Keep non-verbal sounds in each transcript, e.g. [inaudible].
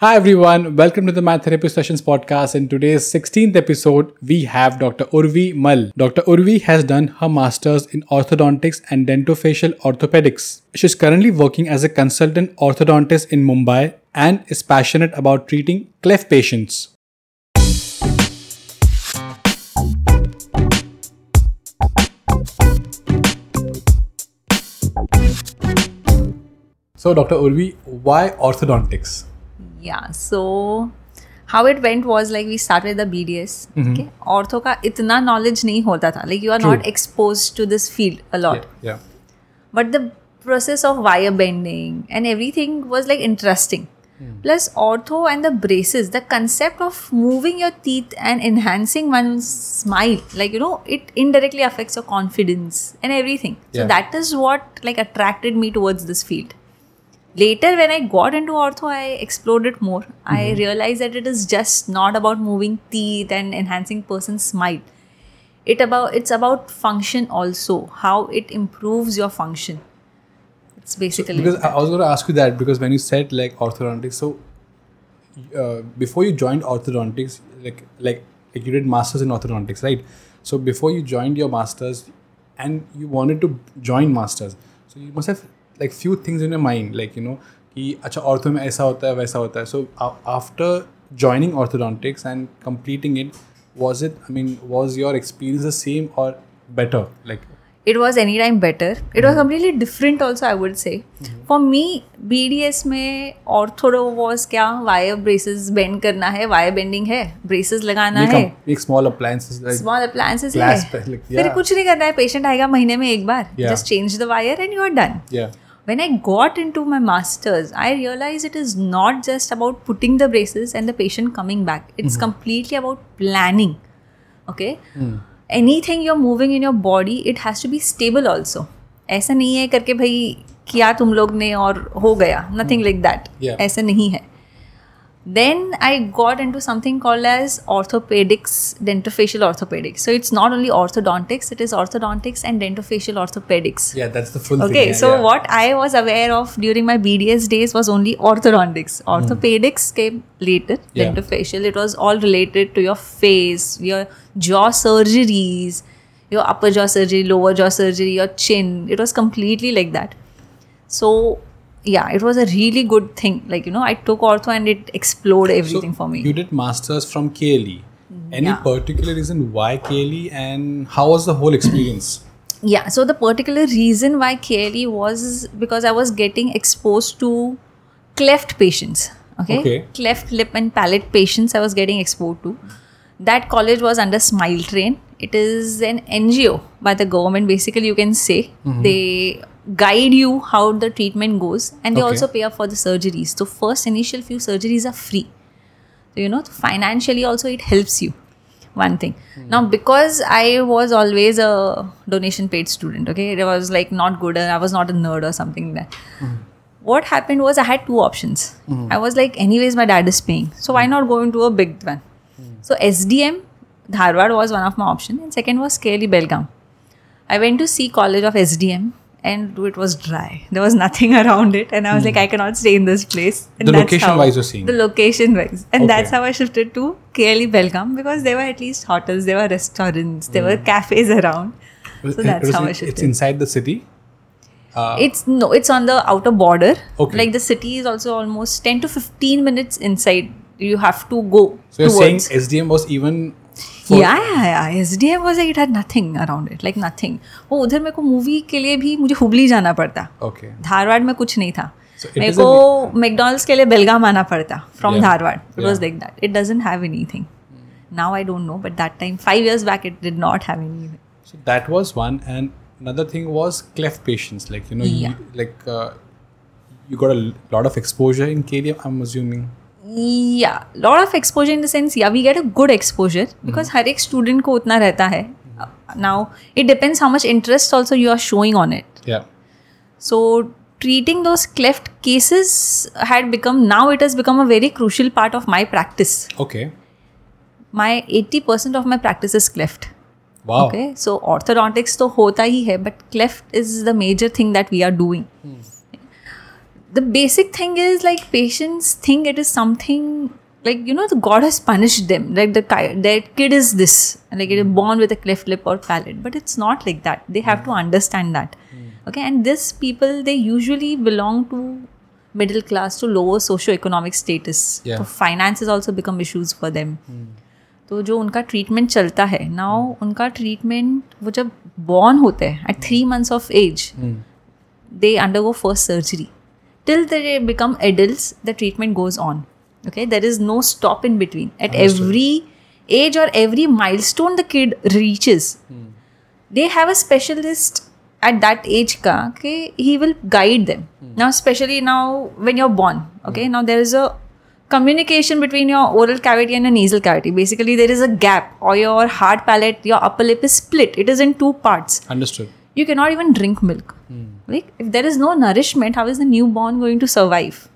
Hi everyone, welcome to the Math Therapy Sessions podcast. In today's 16th episode, we have Dr. Urvi Mal. Dr. Urvi has done her master's in orthodontics and dentofacial orthopedics. She's currently working as a consultant orthodontist in Mumbai and is passionate about treating cleft patients. So, Dr. Urvi, why orthodontics? yeah so how it went was like we started the BDS okay ortho का इतना knowledge नहीं होता था like you are not True. exposed to this field a lot Yeah. but the process of wire bending and everything was like interesting plus ortho and the braces the concept of moving your teeth and enhancing one's smile like you know it indirectly affects your confidence and everything so Yeah. that is what like attracted me towards this field later when i got into ortho i explored it more. I realized that it is just not about moving teeth and enhancing person's smile. It about it's about function also how it improves your function. It's basically Because I I was going to ask you that because when you said like orthodontics, so uh, before you joined orthodontics, like like like you did masters in orthodontics, right? So before you joined your masters, and you wanted to join masters, so you must have like few things in your mind like you know कि अच्छा ortho में ऐसा होता है वैसा होता है। So after joining orthodontics and completing it was it I mean was your experience the same और better like it was any time better it was completely different also I would say for me B D S में और थोड़ा was क्या? Wire braces bend करना है wire bending है braces लगाना है। फिर कुछ नहीं करना है पेशेंट आएगा महीने में एक बार। Just change the wire and you are done when I got into my master's, I realized it is not just about putting the braces and the patient coming back. It's mm-hmm. completely about planning. Okay? Mm. Anything you're moving in your body, it has to be stable also. ऐसा नहीं है करके भाई किया तुम लोग ने और हो गया नथिंग लाइक दैट. ऐसा नहीं है then i got into something called as orthopedics dentofacial orthopedics so it's not only orthodontics it is orthodontics and dentofacial orthopedics Yeah, that's the full thing. Okay, yeah, so yeah. what I was aware of during my BDS days was only orthodontics. Orthopedics came later, Hmm. Yeah. dentofacial. It was all related to your face, your jaw surgeries, your upper jaw surgery, lower jaw surgery, your chin. It was completely like that. So, yeah, it was a really good thing. Like, you know, I took ortho and it explored everything So for me. You did masters from KLE. Mm, Any Yeah. particular reason why KLE and how was the whole experience? Yeah, so the particular reason why KLE was because I was getting exposed to cleft patients. Okay? Okay. Cleft lip and palate patients I was getting exposed to. That college was under Smile Train. It is an NGO by the government, basically, you can say. Mm-hmm. They guide you how the treatment goes and they Okay. also pay up for the surgeries. So, first initial few surgeries are free. So, you know, financially also it helps you. One thing. Hmm. Now, because I was always a donation paid student, okay, it was like not good and I was not a nerd or something like that. Hmm. What happened was I had two options. Hmm. I was like, anyways, my dad is paying. So, why not go into a big one? So, SDM, Dharwad was one of my options, and second was KLE Belgaum. I went to see college of SDM and it was dry. There was nothing [laughs] around it, and I was like, I cannot stay in this place. And The that's location how- wise you're seeing. The location wise, and Okay. that's how I shifted to KLE Belgaum because there were at least hotels, there were restaurants, there were cafes around. So that's how in- I shifted. It's inside the city. Uh, It's no, it's on the outer border. Okay. Like the city is also almost ten to fifteen minutes inside. You have to go. so you're towards. saying SDM was even. For, yeah, yeah, yeah. SDM was like it had nothing around it, like nothing. वो उधर मेरे को movie के लिए भी मुझे हुबली जाना पड़ता Okay. धारवाड़ में कुछ नहीं था So मेरे को मैकडोनल्ड्स के लिए बेलगाम आना पड़ता from Yeah. Dharwad it was. Like that it doesn't have anything now I don't know but that time five years back it did not have any So that was one, and another thing was cleft patients. Like you know, Yeah. you, like uh, you got a lot of exposure in KLE. I'm assuming. Yeah lot of exposure in the sense yeah we get a good exposure because हर एक student को उतना रहता है। Now it depends how much interest also you are showing on it so treating those cleft cases had become now it is become a very crucial part of my practice okay my eighty percent of my practice is cleft okay so orthodontics तो होता ही है but cleft is the major thing that we are doing the basic thing is like patients think it is something like you know the god has punished them like the ki- their kid is this like it is born with a cleft lip or palate but it's not like that they have to understand that okay and this people they usually belong to middle class to lower socio-economic status Yeah. so finances also become issues for them तो जो उनका treatment चलता है now उनका treatment वो जब born होते हैं at three months of as they undergo first surgery till they become adults the treatment goes on. Okay? There is no stop in between. At Understood. every age or every milestone the kid reaches hmm. they have a specialist at that age ka okay, he will guide them. Hmm. Now especially now when you're born okay? Hmm. Now there is a communication between your oral cavity and your nasal cavity. Basically there is a gap or your hard palate your upper lip is split. It is in two parts. Understood you cannot even drink milk. Like, if there is no nourishment, how is the newborn going to survive?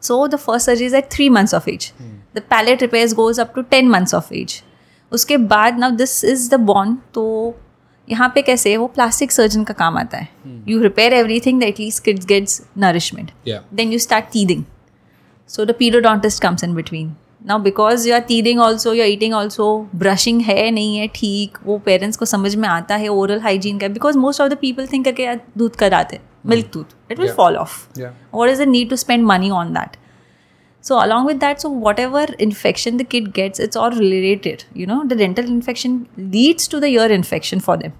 So, the first surgery is at three months of age. The palate repairs goes up to 10 months of age. उसके बाद now this is the born तो यहाँ पे कैसे है वो plastic surgeon का काम आता है you repair everything that least kids gets nourishment Yeah. then you start teething. So the periodontist comes in now because you are teething also you eating also brushing है नहीं है ठीक वो पेरेंट्स को समझ में आता है ओवरऑल हाइजीन का because most of the people think करके यार दूध का हैं hmm. मिल्क दूध it will fall off what is the need to spend money on that so along with that so whatever infection the kid gets it's all related you know the dental infection leads to the ear infection for them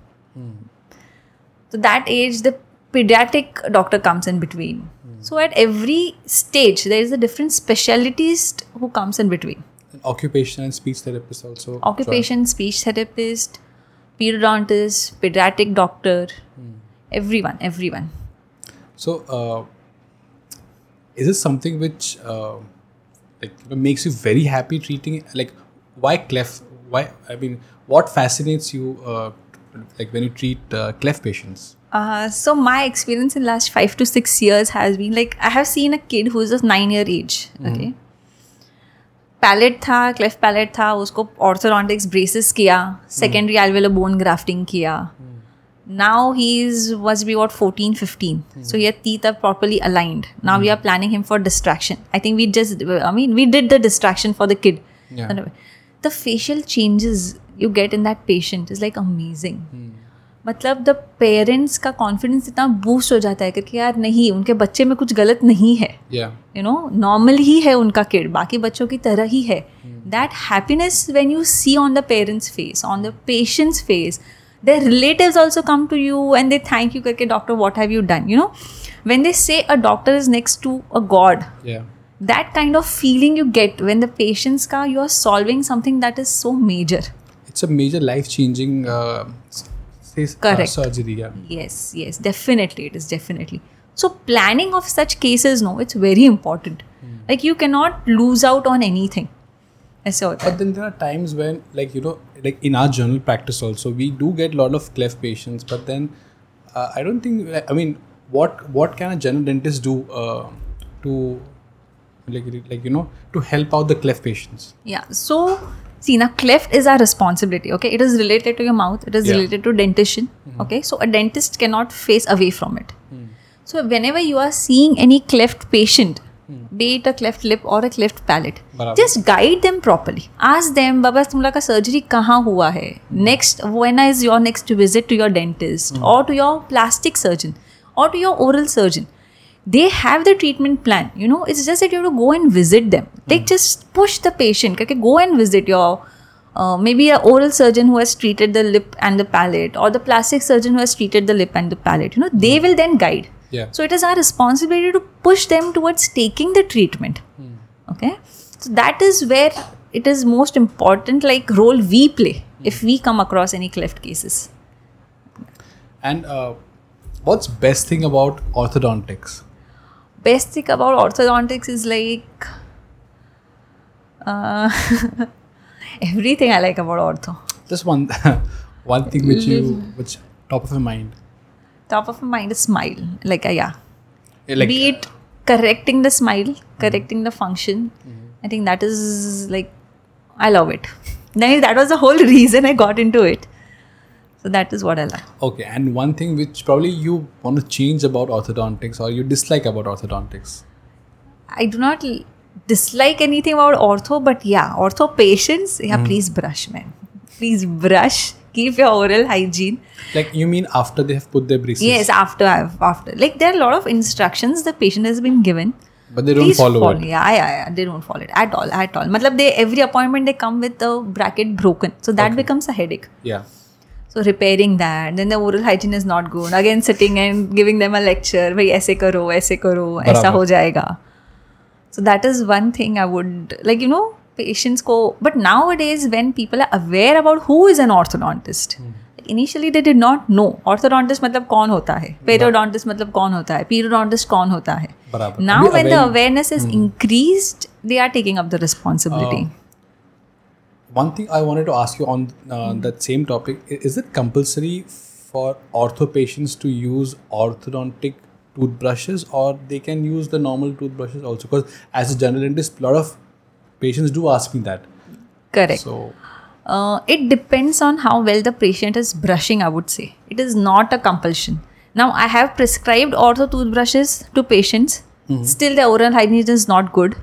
so that as the pediatric doctor comes in between so at every stage there is a different specialist who comes in between And occupation and speech therapist also. occupation speech therapist periodontist pediatric doctor everyone everyone So, uh, is this something which uh, like makes you very happy treating? Like, why cleft? Why? I mean, what fascinates you? Uh, like when you treat uh, cleft patients? Uh, so my experience in last five to six years has been like I have seen a kid who is just nine year age. Okay. Palette था क्लेफ palette था उसको orthodontics braces किया secondary एल्वेलो bone grafting किया now he is was be what fourteen fifteen so ये teeth are properly aligned now we are planning him for distraction i think we just i mean we did the distraction for the kid Yeah. the facial changes you get in that patient is like amazing मतलब the parents का confidence इतना boost हो जाता है क्योंकि यार नहीं उनके बच्चे में कुछ गलत नहीं है। यू नो नॉर्मल ही है उनका किड बाकी बच्चों की तरह ही है। That happiness when you see on the parents face on the patients face they relative also come to you and they thank you करके doctor what have you done you know when they say a doctor is next to a god that kind of feeling you get when the patients का you are solving something that is so major it's a major life changing Uh, Correct. uh, surgery yeah. Yes yes definitely it is definitely. So planning of such cases no it's very important. Mm. like you cannot lose out on anything. But then there are times when like you know like in our general practice also we do get a lot of cleft patients but then uh, i don't think i mean what what can a general dentist do uh, to like like you know to help out the cleft patients? Yeah so See, now cleft is our responsibility, okay? It is related to your mouth, it is yeah. related to dentition, mm-hmm. okay? So, a dentist cannot face away from it. Mm. So, whenever you are seeing any cleft patient, hmm. be it a cleft lip or a cleft palate, just guide them properly. Ask them, Baba, tumla ka surgery kahan hua hai? Hmm. Next, when is your next visit to your dentist mm. or to your plastic surgeon or to your oral surgeon? They have the treatment plan you know it's just that you have to go and visit them. They just push the patient. Okay go and visit your uh, maybe a oral surgeon who has treated the lip and the palate or the plastic surgeon who has treated the lip and the palate you know they will then guide. Yeah. so it is our responsibility to push them towards taking the treatment. Okay? So that is where it is most important like role we play if we come across any cleft cases. And uh, what's best thing about orthodontics? Best thing about orthodontics is like uh, [laughs] everything I like about ortho. Just one [laughs] one thing which you which top of your mind. Top of my mind is smile. Like, uh, yeah. Like Be it correcting the smile, correcting the function. I think that is like, I love it. That was the whole [laughs] reason I got into it. So that is what I like. Okay, and one thing which probably you want to change about orthodontics or you dislike about orthodontics. I do not l- dislike anything about ortho, but yeah, ortho patients, yeah, hmm. please brush, man. Please brush. Keep your oral hygiene. Like you mean after they have put their braces? Yes, after I've after like there are a lot of instructions the patient has been given. But they don't Please follow, follow it. Yeah, yeah, yeah. They don't follow it at all, at all. Matlab they every appointment they come with the bracket broken, so that Okay. becomes a headache. Yeah. So repairing that then the hygiene is not good again sitting and giving them a lecture भाई ऐसे करो ऐसे करो ऐसा हो जाएगा. So that is one thing I would like you know patients को but now it is when people are aware about who is an orthodontist initially they did not know orthodontist मतलब कौन होता है? पेरोडोंटिस्ट मतलब कौन होता है? पीरोडोंटिस्ट कौन होता है? Now when the awareness is increase they are taking up the responsibility One thing I wanted to ask you on uh, that same topic is it compulsory for ortho patients to use orthodontic toothbrushes or they can use the normal toothbrushes also? Because as a general dentist, a lot of patients do ask me that. Correct. So, Uh, it depends on how well the patient is brushing, I would say. It is not a compulsion. Now, I have prescribed ortho toothbrushes to patients. Still, the oral hygiene is not good.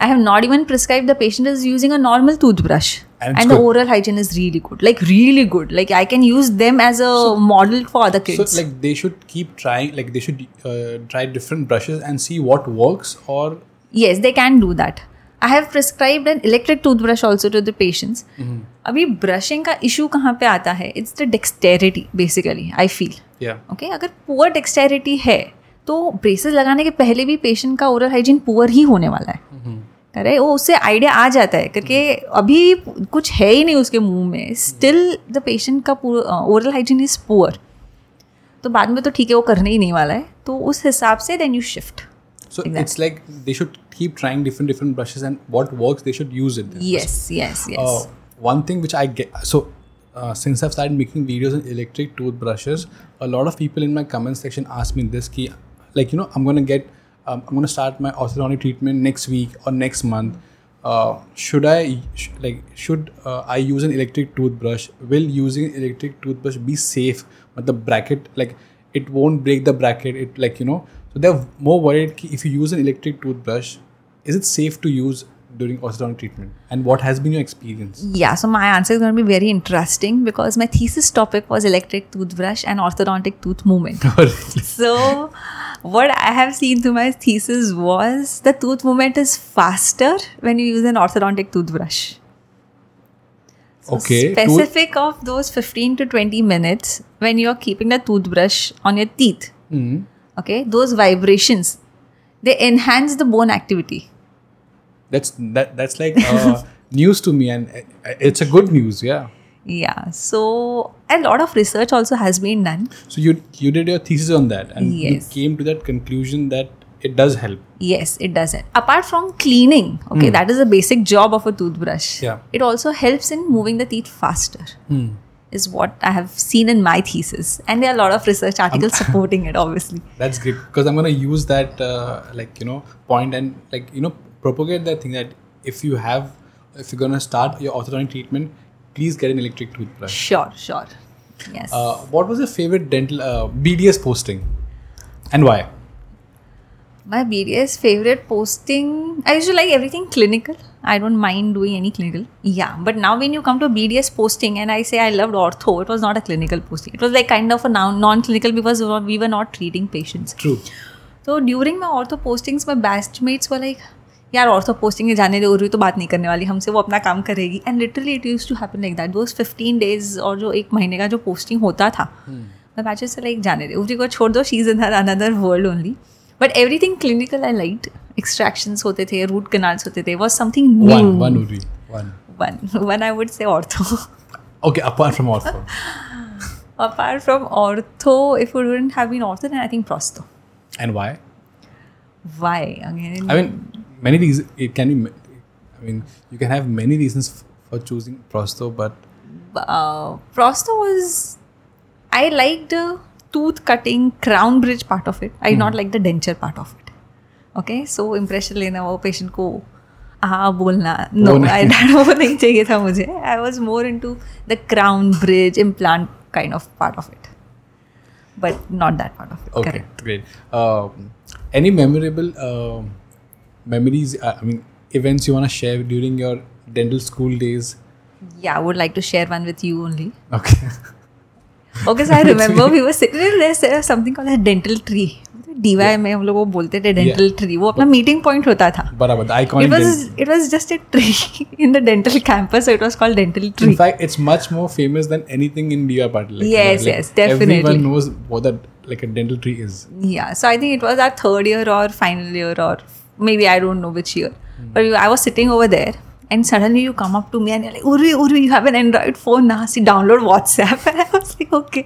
I have not even prescribed the patient is using a normal toothbrush. And it's And, the good. oral hygiene is really good. Like, really good. Like, I can use them as a model for other so kids. like they should keep trying, like they should uh, try different brushes and see what works or yes, they can do that. I have prescribed an electric toothbrush also to the patients. अभी brushing का issue कहाँ पे आता है it's the dexterity basically I feel yeah. Okay अगर poor dexterity है तो braces लगाने के पहले भी पेशेंट का ओरल हाइजीन पुअर ही होने वाला है अरे वो उससे आइडिया आ जाता है क्योंकि अभी कुछ है ही नहीं उसके मुँह में स्टिल द पेशेंट का ओरल हाइजीन इज़ पुअर तो बाद में तो ठीक है वो करने ही नहीं वाला है तो उस हिसाब से then you shift So exactly. it's like they should keep trying different different brushes and what works they should use it. Yes yes Uh, one thing which I get so uh, since I've started making videos on electric toothbrushes, a lot of people in my comment section ask me this key, like you know I'm gonna get um, I'm gonna start my orthodontic treatment next week or next month. Uh, should I sh- like should uh, I use an electric toothbrush? Will using an electric toothbrush be safe? But the bracket like it won't break the bracket. It like you know so they're more worried ki if you use an electric toothbrush, is it safe to use during orthodontic treatment? And what has been your experience? Yeah, so my answer is going to be very interesting because my thesis topic was electric toothbrush and orthodontic tooth movement. [laughs] so, what I have seen through my thesis was the tooth movement is faster when you use an orthodontic toothbrush. So Okay, tooth- Specific of those 15 to 20 minutes when you're keeping the toothbrush on your teeth. Hmm. Okay, those vibrations they enhance the bone activity. That's that. That's like uh, [laughs] news to me, and uh, it's a good news. Yeah. Yeah, so a lot of research also has been done. So you you did your thesis on that, and Yes. you came to that conclusion that it does help. Yes, it does it. Apart from cleaning, okay, that is a basic job of a toothbrush. Yeah. It also helps in moving the teeth faster. Hmm. Is what I have seen in my thesis, and there are a lot of research articles [laughs] supporting it. Obviously, That's great because I'm gonna use that uh, like you know point and like you know propagate that thing that if you have if you're gonna start your orthodontic treatment, please get an electric toothbrush. Sure, sure. Yes. Uh, what was your favorite dental uh, BDS posting, and why? My BDS favorite posting. I usually like everything clinical. I don't mind doing any clinical. Yeah, but now when you come to BDS posting, and I say I loved ortho, it was not a clinical posting. It was like kind of a non-clinical because we were not treating patients. True. So during my ortho postings, my batchmates were like, यार ortho posting जाने दे और तो बात नहीं करने वाली हमसे वो अपना काम करेगी। And literally it use to happen like that those fifteen days और जो एक महीने का जो पोस्टिंग होता था मैं बैचेस से लाइक जाने दे। उरी को छोड़ दो she is in another world only but everything clinical I liked extractions होते थे रूट कनाल्स होते थे was something. One I would say ortho apart from ortho if it wouldn't have been ortho then I think prosto. And why? why? Again I mean, many reasons. It can be. I mean, you can have many reasons f- for choosing prosto, but uh, Prosto was I liked the tooth cutting crown bridge part of it. I did not like the denture part of it. Okay, so impression लेना वो patient को हाँ बोलना no वो नहीं। I don't वो नहीं चाहिए था मुझे I was more into the crown bridge implant kind of part of it. But not that part of it. Okay, Correct. great. Um, any memorable um memories? Uh, I mean, events you want to share during your dental school days? Yeah, I would like to share one with you only. Okay. [laughs] Because I [laughs] remember we were sitting there's there's something called a dental tree. DY में हम लोग वो बोलते थे dental tree वो अपना meeting point होता था Barabar, the it iconic. was dent- it was just a tree in the dental campus so it was called dental in tree fact, it's much more famous than anything in DI Patil. Like, Yes, like, yes, definitely. Everyone knows what that like a dental tree is. yeah so i think it was our third year or final year or maybe I don't know which year. Mm. But I was sitting over there and suddenly you come up to me and you're like, Urvi, Urvi, you have an Android phone now, see, download WhatsApp. [laughs] And I was like, okay.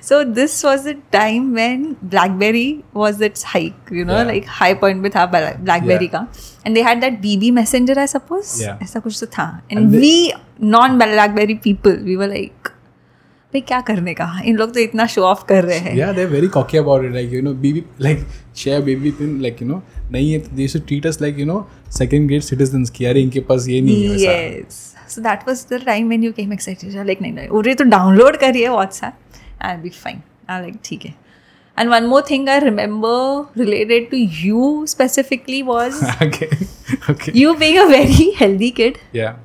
So this was the time when BlackBerry was its hike, you know, yeah. like high point with BlackBerry yeah. And they had that BB Messenger, I suppose. Yeah. Aisa. And, and we, non-BlackBerry people, we were like, भाई क्या करने का इन लोग तो इतना show off कर रहे हैं या they very cocky about it like you know BB like share BB pin like you know नहीं है they should treat us like you know second grade citizens की अरे इनके पास ये नहीं है yes so that was the time when you came excited like नहीं नहीं उरे तो डाउनलोड करिए WhatsApp I will be fine I like ठीक है and one more thing I remember related to you specifically was [laughs] okay. okay. you being a very healthy kid. Yeah.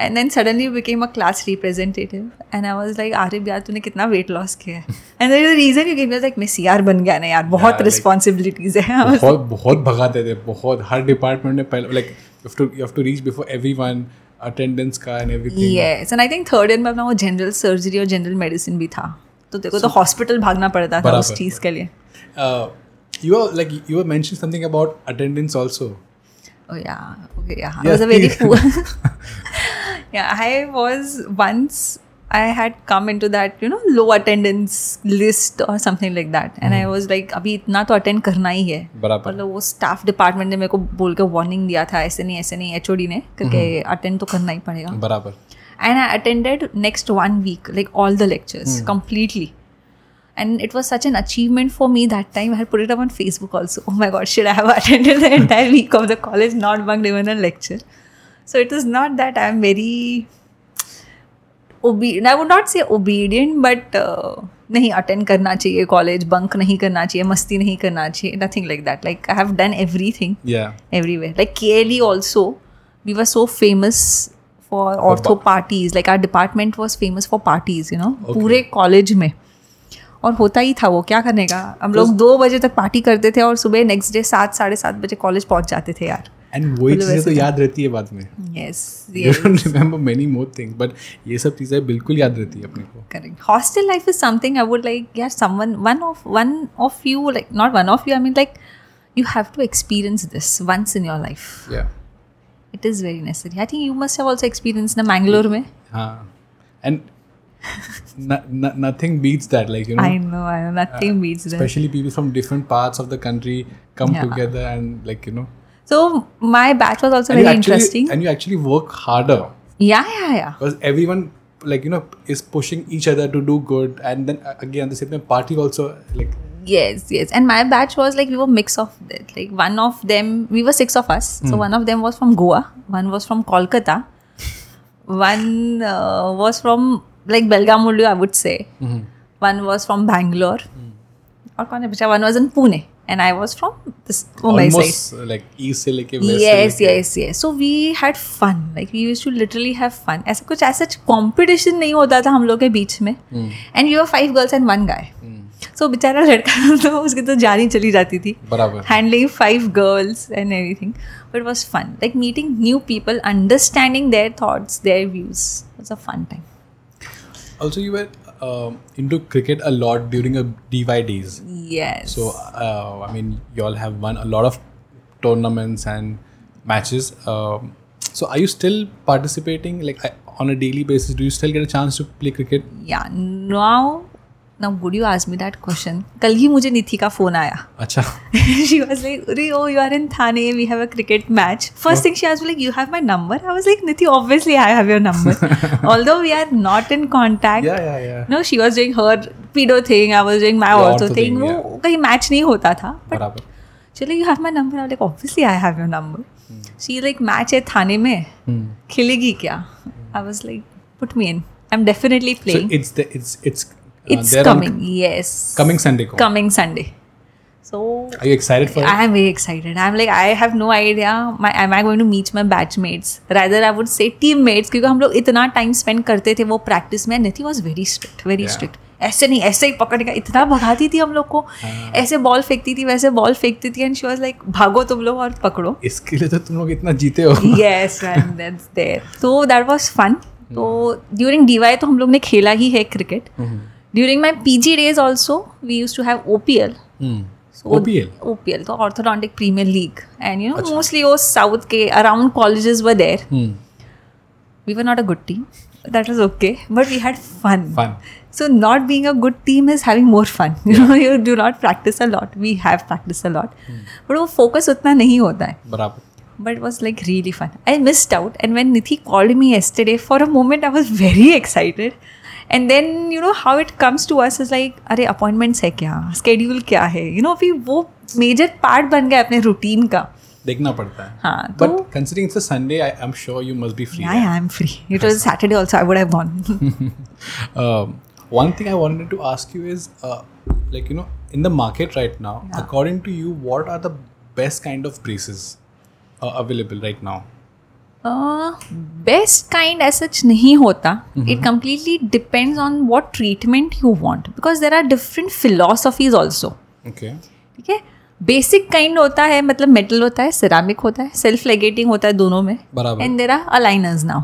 And then suddenly became a class representative and I was like Arif यार तूने कितना weight loss किया है? And there is reason you came like miss यार बन गया ना यार बहुत रिस्पॉन्सिबिलिटीज है. [laughs] बहुत बहुत भगाते थे बहुत। हर डिपार्टमेंट ने पहले like you have to you have to reach before everyone attendance का and everything yes and I think third year में अपना वो जनरल सर्जरी और जनरल मेडिसिन भी था। तो देखो तो हॉस्पिटल भागना पड़ता था उस चीज़ के लिए। You are like you are mention something about attendance also Oh yeah, okay, yeah. Yes, I was a very poor. [laughs] [laughs] yeah, I was once. I had come into that you know low attendance list or something like that, and I was like, अभी इतना तो attend करना ही है. मतलब वो staff department ने मेरे को बोल के warning दिया था ऐसे नहीं ऐसे नहीं HOD ने करके attend तो करना ही पड़ेगा. बराबर. and I attended next one week, like all the lectures completely. And it was such an achievement for me that time. I had put it up on Facebook also. Oh my god, should I have attended the entire week of the college, not bunked even a lecture? So it is not that I'm very obedient. I would not say obedient, but uh, नहीं attend करना चाहिए college bunk नहीं करना चाहिए मस्ती नहीं करना चाहिए nothing like that like I have done Yeah. everywhere. Like KLE also, we were so famous for ortho pa- parties. Like our department was famous for parties, you know, Okay. पूरे college में और होता ही था वो क्या करने का हम लोग दो बजे तक पार्टी करते थे और सुबह नेक्स्ट डे सात साढ़े सात बजे कॉलेज पहुँच जाते थे यार And वही मतलब चीज़ें तो वैसे था। याद रहती है बाद में. Yes You don't remember many more things, but ये सब चीज़ें बिल्कुल याद रहती है अपने को. correct hostel life is something i would like yeah someone one of one of you like not one of you i mean like you have to experience this once in your life Yeah. it is very necessary i think you must have also experienced na mangalore mein हाँ. And no, no, nothing beats that. Like you know. I know, I know. Nothing beats that. especially people from different parts of the country come Yeah. together and like you know so my batch was also and very actually, interesting. And you actually work harder. Yeah, yeah, yeah. Because everyone like you know is pushing each other to do good and then uh, again the same time party also like yes yes and my batch was like we were mix of that like one of them we were six of us mm. so hmm. one of them was from goa one was from kolkata one uh, was from like belgamulla i would say mm-hmm. one was from bangalore mm. or one was in pune and I was from this Mumbai side. almost uh, like east से लेके west से yes yes yes so we had fun like we used to literally have fun ऐसा कुछ ऐसा competition नहीं होता था हम लोग के बीच में and you were five girls and one guy so बेचारा लड़का तो उसकी तो जान ही चली जाती थी बराबर handling five girls and everything but it was fun like meeting new people understanding their thoughts their views it was a fun time also you were um, into cricket a lot during a DY days. Yes. So uh, I mean you all have won a lot of tournaments and matches. Um, so are you still participating like on a daily basis? Do you still get a chance to play cricket? Yeah now now would you ask me that question कल ही मुझे निथि का phone आया। अच्छा। She was like अरे ओ you are in Thane we have a cricket match first thing she ask like you have my number I was like Nidhi obviously I have your number although we are not in contact no she was doing her पीडो thing I was doing my also thing वो कहीं match नहीं होता था but चलो you have my number I like obviously I have your number she like match है थाने में खिलेगी क्या? I was like put me in I am definitely playing it's it's it's it's uh, coming. yes. coming Sunday. को. Coming Sunday. So Are you excited for it? I am very excited. I'm like I have no idea. My am I going to meet my batchmates? Rather, I would say teammates क्योंकि हम लोग इतना time spend करते थे वो practice में Nidhi was very strict very Yeah. Strict ऐसे नहीं ऐसे ही पकड़ के इतना भगाती थी हम लोग को हाँ। ऐसे बॉल फेंकती थी वैसे बॉल फेंकती थी एंड शी वाज लाइक भागो तुम लोग और पकड़ो इसके लिए तो तुम लोग इतना जीते हो yes man that's there so that was fun तो during DY तो हम लोग ने खेला ही है cricket during my PG days also we used to have OPL Hmm. So, OPL? OPL तो orthodontic premiere league and you know mostly वो साउथ के around colleges were there Hmm. we were not a good team that was okay but we had fun Fun. so not being a good team is having more fun you [laughs] know you do not practice a lot we have practiced a lot but वो focus उतना नहीं होता है बराबर but it was like really fun. I missed out, and when Nithi called me yesterday, for a moment I was very excited. And then you know how it comes to us is like, अरे appointments है क्या, schedule क्या है, you know अभी वो major part बन गया अपने routine का. देखना पड़ता है हाँ But तो considering it's a Sunday, I, I'm sure you must be free. yeah, yeah, I'm free. It was Saturday also, I would have gone. [laughs] um, one thing I wanted to ask you is, uh, like you know, in the market right now, according to you, what are the best kind of braces uh, available right now? Best kind as such नहीं होता। It completely depends on what treatment you want because there are different philosophies also ठीक है? Basic kind होता है मतलब metal होता है ceramic होता है सेल्फ लेगेटिंग होता है दोनों में। And there are aligners now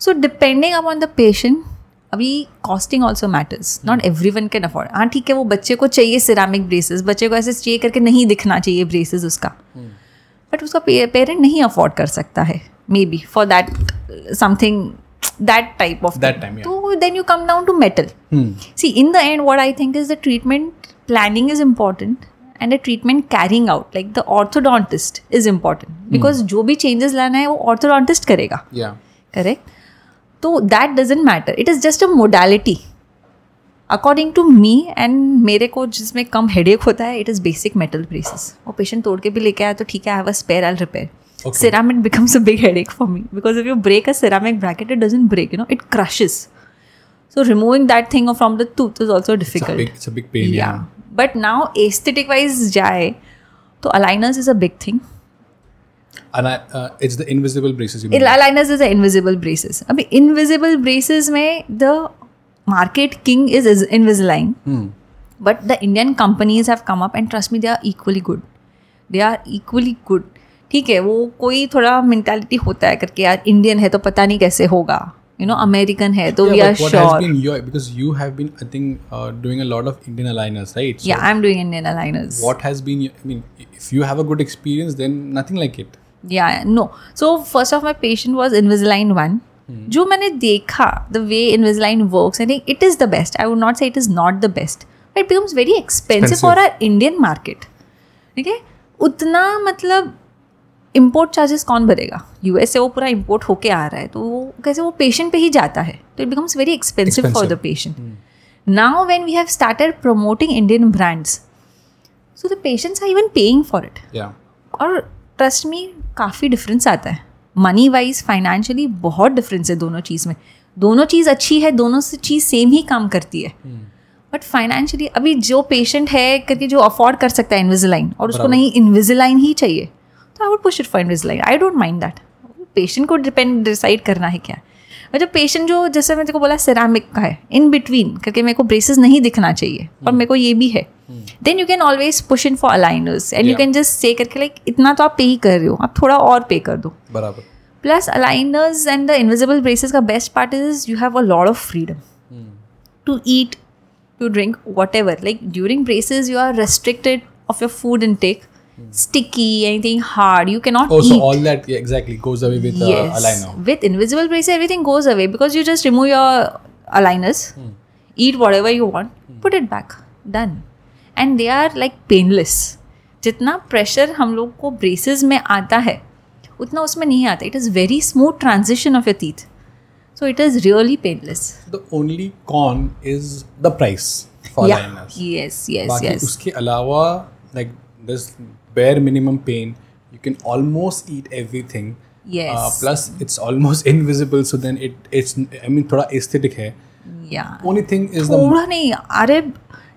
so depending upon the patient अभी costing also matters not everyone can afford हाँ ठीक है वो बच्चे को चाहिए सिरामिक ब्रेसेस बच्चे को ऐसे चाहिए करके नहीं दिखना चाहिए ब्रेसेस उसका। बट उसका पेरेंट नहीं अफोर्ड कर सकता है। May be for that something that type of That time, yeah. तो then you come down to metal Hmm. See, in the end, what I think is the treatment planning is important and the treatment carrying out, like the orthodontist, is important because जो भी changes लाना है वो orthodontist करेगा Yeah. correct? तो that doesn't matter. It is just a modality. According to me and मेरे को जिसमें कम हेडेक होता है it is basic metal braces. वो patient तोड़ के भी लेके आया तो ठीक है I have a spare I'll repair. Okay. Ceramic becomes a big headache for me because if you break a ceramic bracket, it doesn't break, you know, it crushes. So removing that thing from the tooth is also difficult. It's a big, it's a big pain. Yeah. yeah. But now aesthetic wise, jai, so aligners is a big thing. And uh, it's the invisible braces. You mean? Aligners is the invisible braces. I mean, invisible braces may the market king is, is Invisalign. Hmm. But the Indian companies have come up and trust me, they are equally good. They are equally good ठीक है वो कोई थोड़ा mentality होता है करके यार Indian है तो पता नहीं कैसे होगा यू नो अमेरिकन है तो we are sure because you have been I think doing a lot of Indian aligners right yeah I am doing Indian aligners what has been I mean if you have a good experience then nothing like it yeah no so first of my patient was Invisalign 1 जो मैंने देखा the way Invisalign work I think it is the best I would not say it is not the best but becomes very expensive for our Indian market ठीक है उतना मतलब import charges कौन भरेगा? US से वो पूरा इम्पोर्ट होके आ रहा है तो वो कैसे वो पेशेंट पे ही जाता है तो it becomes very expensive for the patient now when we have started promoting Indian brands so the patients are even paying for it और ट्रस्ट में काफ़ी डिफरेंस आता है. मनी वाइज फाइनेंशियली बहुत डिफरेंस है दोनों चीज़ में. दोनों चीज़ अच्छी है दोनों से चीज़ सेम ही काम करती है. बट फाइनेंशियली अभी जो पेशेंट है करके जो अफोर्ड कर सकता है इन्विजिलाइन और उसको नहीं इन्विजिलाइन ही चाहिए. तो I would push it for Invisalign I don't mind that patient को डिपेंड डिसाइड करना है क्या? मतलब पेशेंट जो जैसे मैंने तेको बोला सिरामिक का है इन बिटवीन करके मेरे को ब्रेसेस नहीं दिखना चाहिए और मेरे को ये भी है then you can always push in for aligners and you can just say करके लाइक इतना तो आप पे ही कर रहे हो आप थोड़ा और पे कर दो। बराबर। Plus aligners and the invisible braces का best part is you have a lot of freedom to eat, to drink, like during braces you are restricted of your food food intake. Sticky, anything hard, you cannot Oh, eat. so all that yeah, exactly goes away with uh, yes. aligner. With invisible braces, everything goes away because you just remove your aligners, Hmm. eat whatever you want, hmm. put it back. Done. And they are like painless. जितना pressure हम लोग को braces में आता है उतना उसमें नहीं आता it is very smooth transition of your teeth so it is really painless The only con is the price for aligners. yes yes बाकी yes उसके अलावा like this bare minimum pain you can almost eat everything. Yes. Uh, plus it's almost [laughs] invisible so then it it's i mean thoda aesthetic hai. Yeah. only thing is the थोड़ा नहीं अरे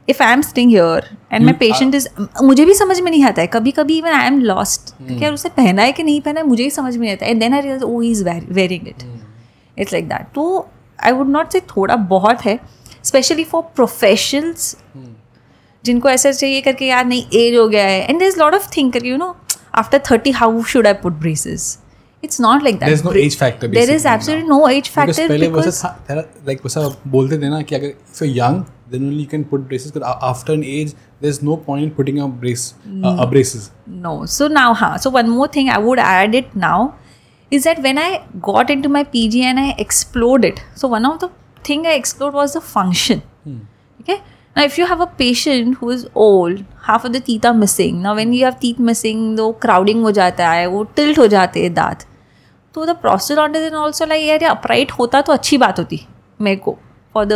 if I am sitting here and my patient is मुझे भी समझ में नहीं आता है। कभी कभी इवन आई एम लॉस्ट यार उसे पहना है कि नहीं पहना है मुझे ही समझ में नहीं आता है। Then I realise oh is wearing it it's like that तो आई वुड नॉट से थोड़ा बहुत है स्पेशली फॉर प्रोफेशनल्स जिनको ऐसा चाहिए करके यार नहीं एज हो गया है. And is lot of think you know after thirty how should I put braces it's not like that no age factor there is absolutely no age factor पहले लाइक वैसा बोलते थे ना कि अगर if young then only you can put braces but after an age there is no point putting a brace no so now हाँ so one more thing I would add it now is that when I got into my PG and I explored it so one of the thing I explored was the function ठीक है Now, if you have a patient who is old, half of the teeth are missing. Now, when you have teeth missing, though crowding हो जाता है वो tilt हो जाते हैं दांत तो the prosthodontist in also like यार अपराइट होता तो अच्छी बात होती मेरे को फॉर द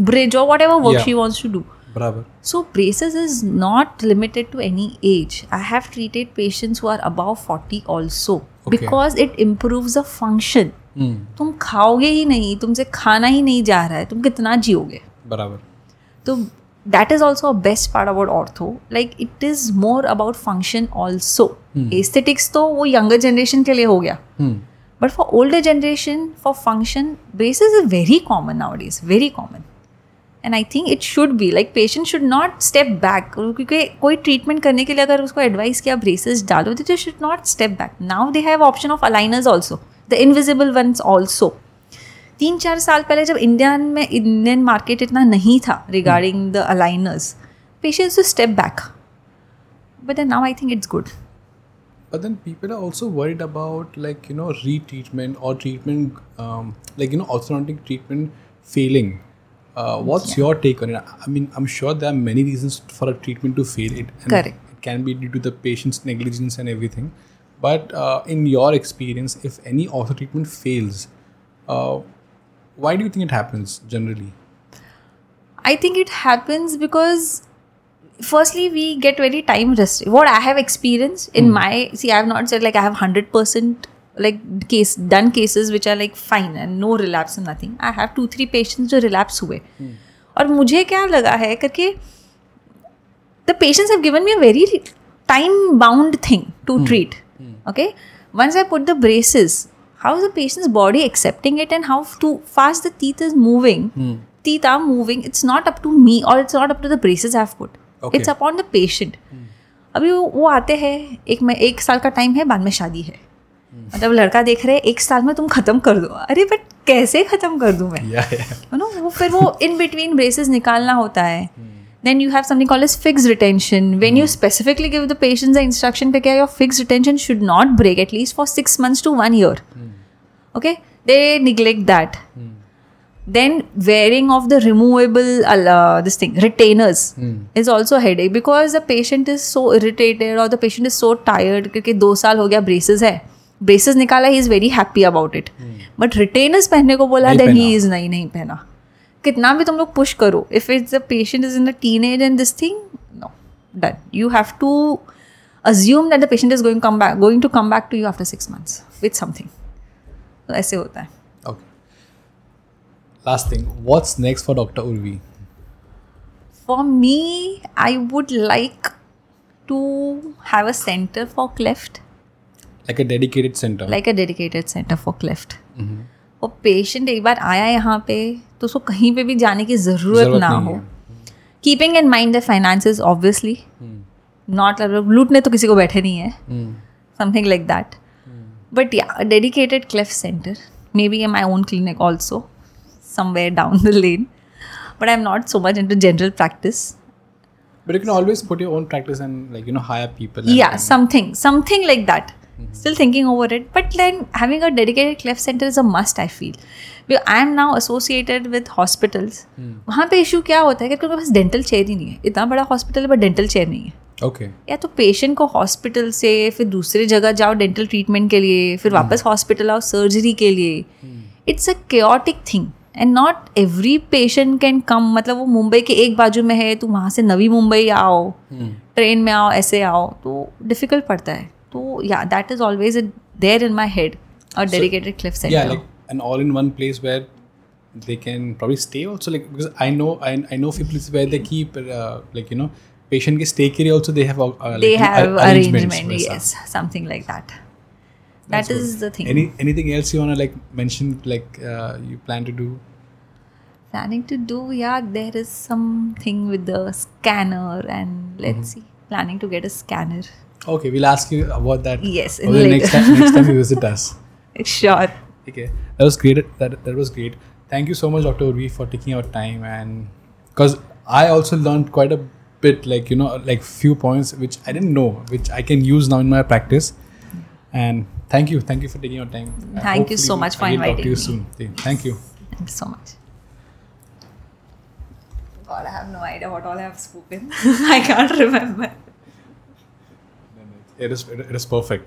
ब्रिज और whatever work she wants to do बराबर। So braces is not limited to any age I have treated patients who are about forty also because it improve the function तुम खाओगे ही नहीं तुमसे खाना ही नहीं जा रहा है तुम कितना जियोगे? बराबर। तो that is also a best part about ortho like it is more about function also aesthetics तो वो यंगर जनरेशन के लिए हो गया. But for older generation for function base is a very common nought is very common and I think it should भी like patient should not step back क्योंकि कोई treatment करने के लिए अगर उसको एडवाइस किया ब्रेसेस डालो they should not step back now they have option of aligners also the invisible one also तीन चार साल पहले जब इंडियन में इंडियन मार्केट इतना नहीं था regarding the aligners patients to step back but now I think it's good but then people are also worried about like you know retreatment or treatment um, like you know orthodontic treatment failing uh, what's yeah. your take on it i mean i'm sure there are many reasons for a treatment to fail it and Correct. it can be due to the patient's negligence and everything but uh, in your experience if any ortho treatment fails uh, why do you think it happens generally I think it happens because firstly we get very time restricted. What I have experienced in my see, I have not said like I have hundred percent like case done cases which are like fine and no relapse and nothing. I have two three patients जो relapse हुए और मुझे क्या लगा है करके the patients have given me a very time bound thing to treat. Okay, once I put the braces, how is the patient's body accepting it and how too fast the teeth is moving? Teeth are moving. It's not up to me or it's not up to the braces I've put. Okay. It's upon the patient. अभी वो वो आते हैं एक में एक साल का टाइम है बाद में शादी है। मतलब लड़का देख रहे हैं एक साल में तुम खत्म कर दो। अरे बट कैसे खत्म कर दूँ मैं? Yeah yeah. यू नो वो फिर वो इन बिटवीन ब्रेसेस निकालना होता है। Then you have something call as fix retention when you specifically give the patients instruction पे क्या your fix retention should not break at least for six months to one year okay they neglect that then wearing of the removable uh, this thing retainers mm. is also a headache because the patient is so irritated or the patient is so tired क्योंकि दो साल हो गया braces है braces निकाला ही is very happy about it but retainers पहनने को बोला ही पहना। इज़ नहीं नहीं पहना कितना भी तुम लोग पुश करो if it's the patient is in the teenage and this thing no done you have to assume that the patient is going come back going to come back to you after six months with something तो ऐसे होता है। Last thing what's next for doctor Urvi for me I would like to have a centre for cleft like a dedicated centre like a dedicated centre for cleft और patient एक बार आया यहाँ पे तो उसको कहीं पे भी जाने की ज़रूरत ना हो। Keeping in mind the finance obviously not लूटने तो किसी को बैठे नहीं है। Something like that But yeah, a dedicated cleft center, maybe in my own clinic also, somewhere down the lane. But I'm not so much into general practice. But you can always put your own practice and like you know hire people. and- Yeah, something, something like that. Still thinking over it. But then having a dedicated cleft center is a must, I feel. Because I am now associated with hospitals. वहाँ पे issue क्या होता है कि उनके पास dental chair ही नहीं है इतना बड़ा हॉस्पिटल है बट डेंटल चेयर नहीं है Okay okay. या तो पेशेंट को हॉस्पिटल से फिर दूसरे जगह जाओ डेंटल ट्रीटमेंट के लिए फिर hmm. वापस हॉस्पिटल आओ सर्जरी के लिए it's a chaotic thing and not every patient can come मतलब वो मुंबई के एक बाजू में है तो वहाँ से नवी मुंबई आओ hmm. ट्रेन में आओ ऐसे आओ तो डिफ़िकल्ट पड़ता है तो या that is always there in my head और dedicated cliff centre and all in one place where they can probably stay also like because I know I know few places where they patient ke stay ke liye also they have uh, like they have arrangements, arrangement yes something like that. That's the thing. Any anything else you want to like mention like uh, you plan to do? Planning to do yeah there is something with the scanner and let's mm-hmm. see. Planning to get a scanner. Okay we'll ask you about that. Yes in later. next time next time you visit us. [laughs] Sure. Okay that was great. That, that was great. Thank you so much dr Urvi, for taking our time and because i also learned quite a bit, like you know, like few points which I didn't know, which I can use now in my practice. And thank you, thank you for taking your time. And Thank you hopefully so we'll much for again talk to you me. soon. Thank you. Thank you so much. God, I have no idea what all I have spoken. [laughs] I can't remember. It is it is perfect.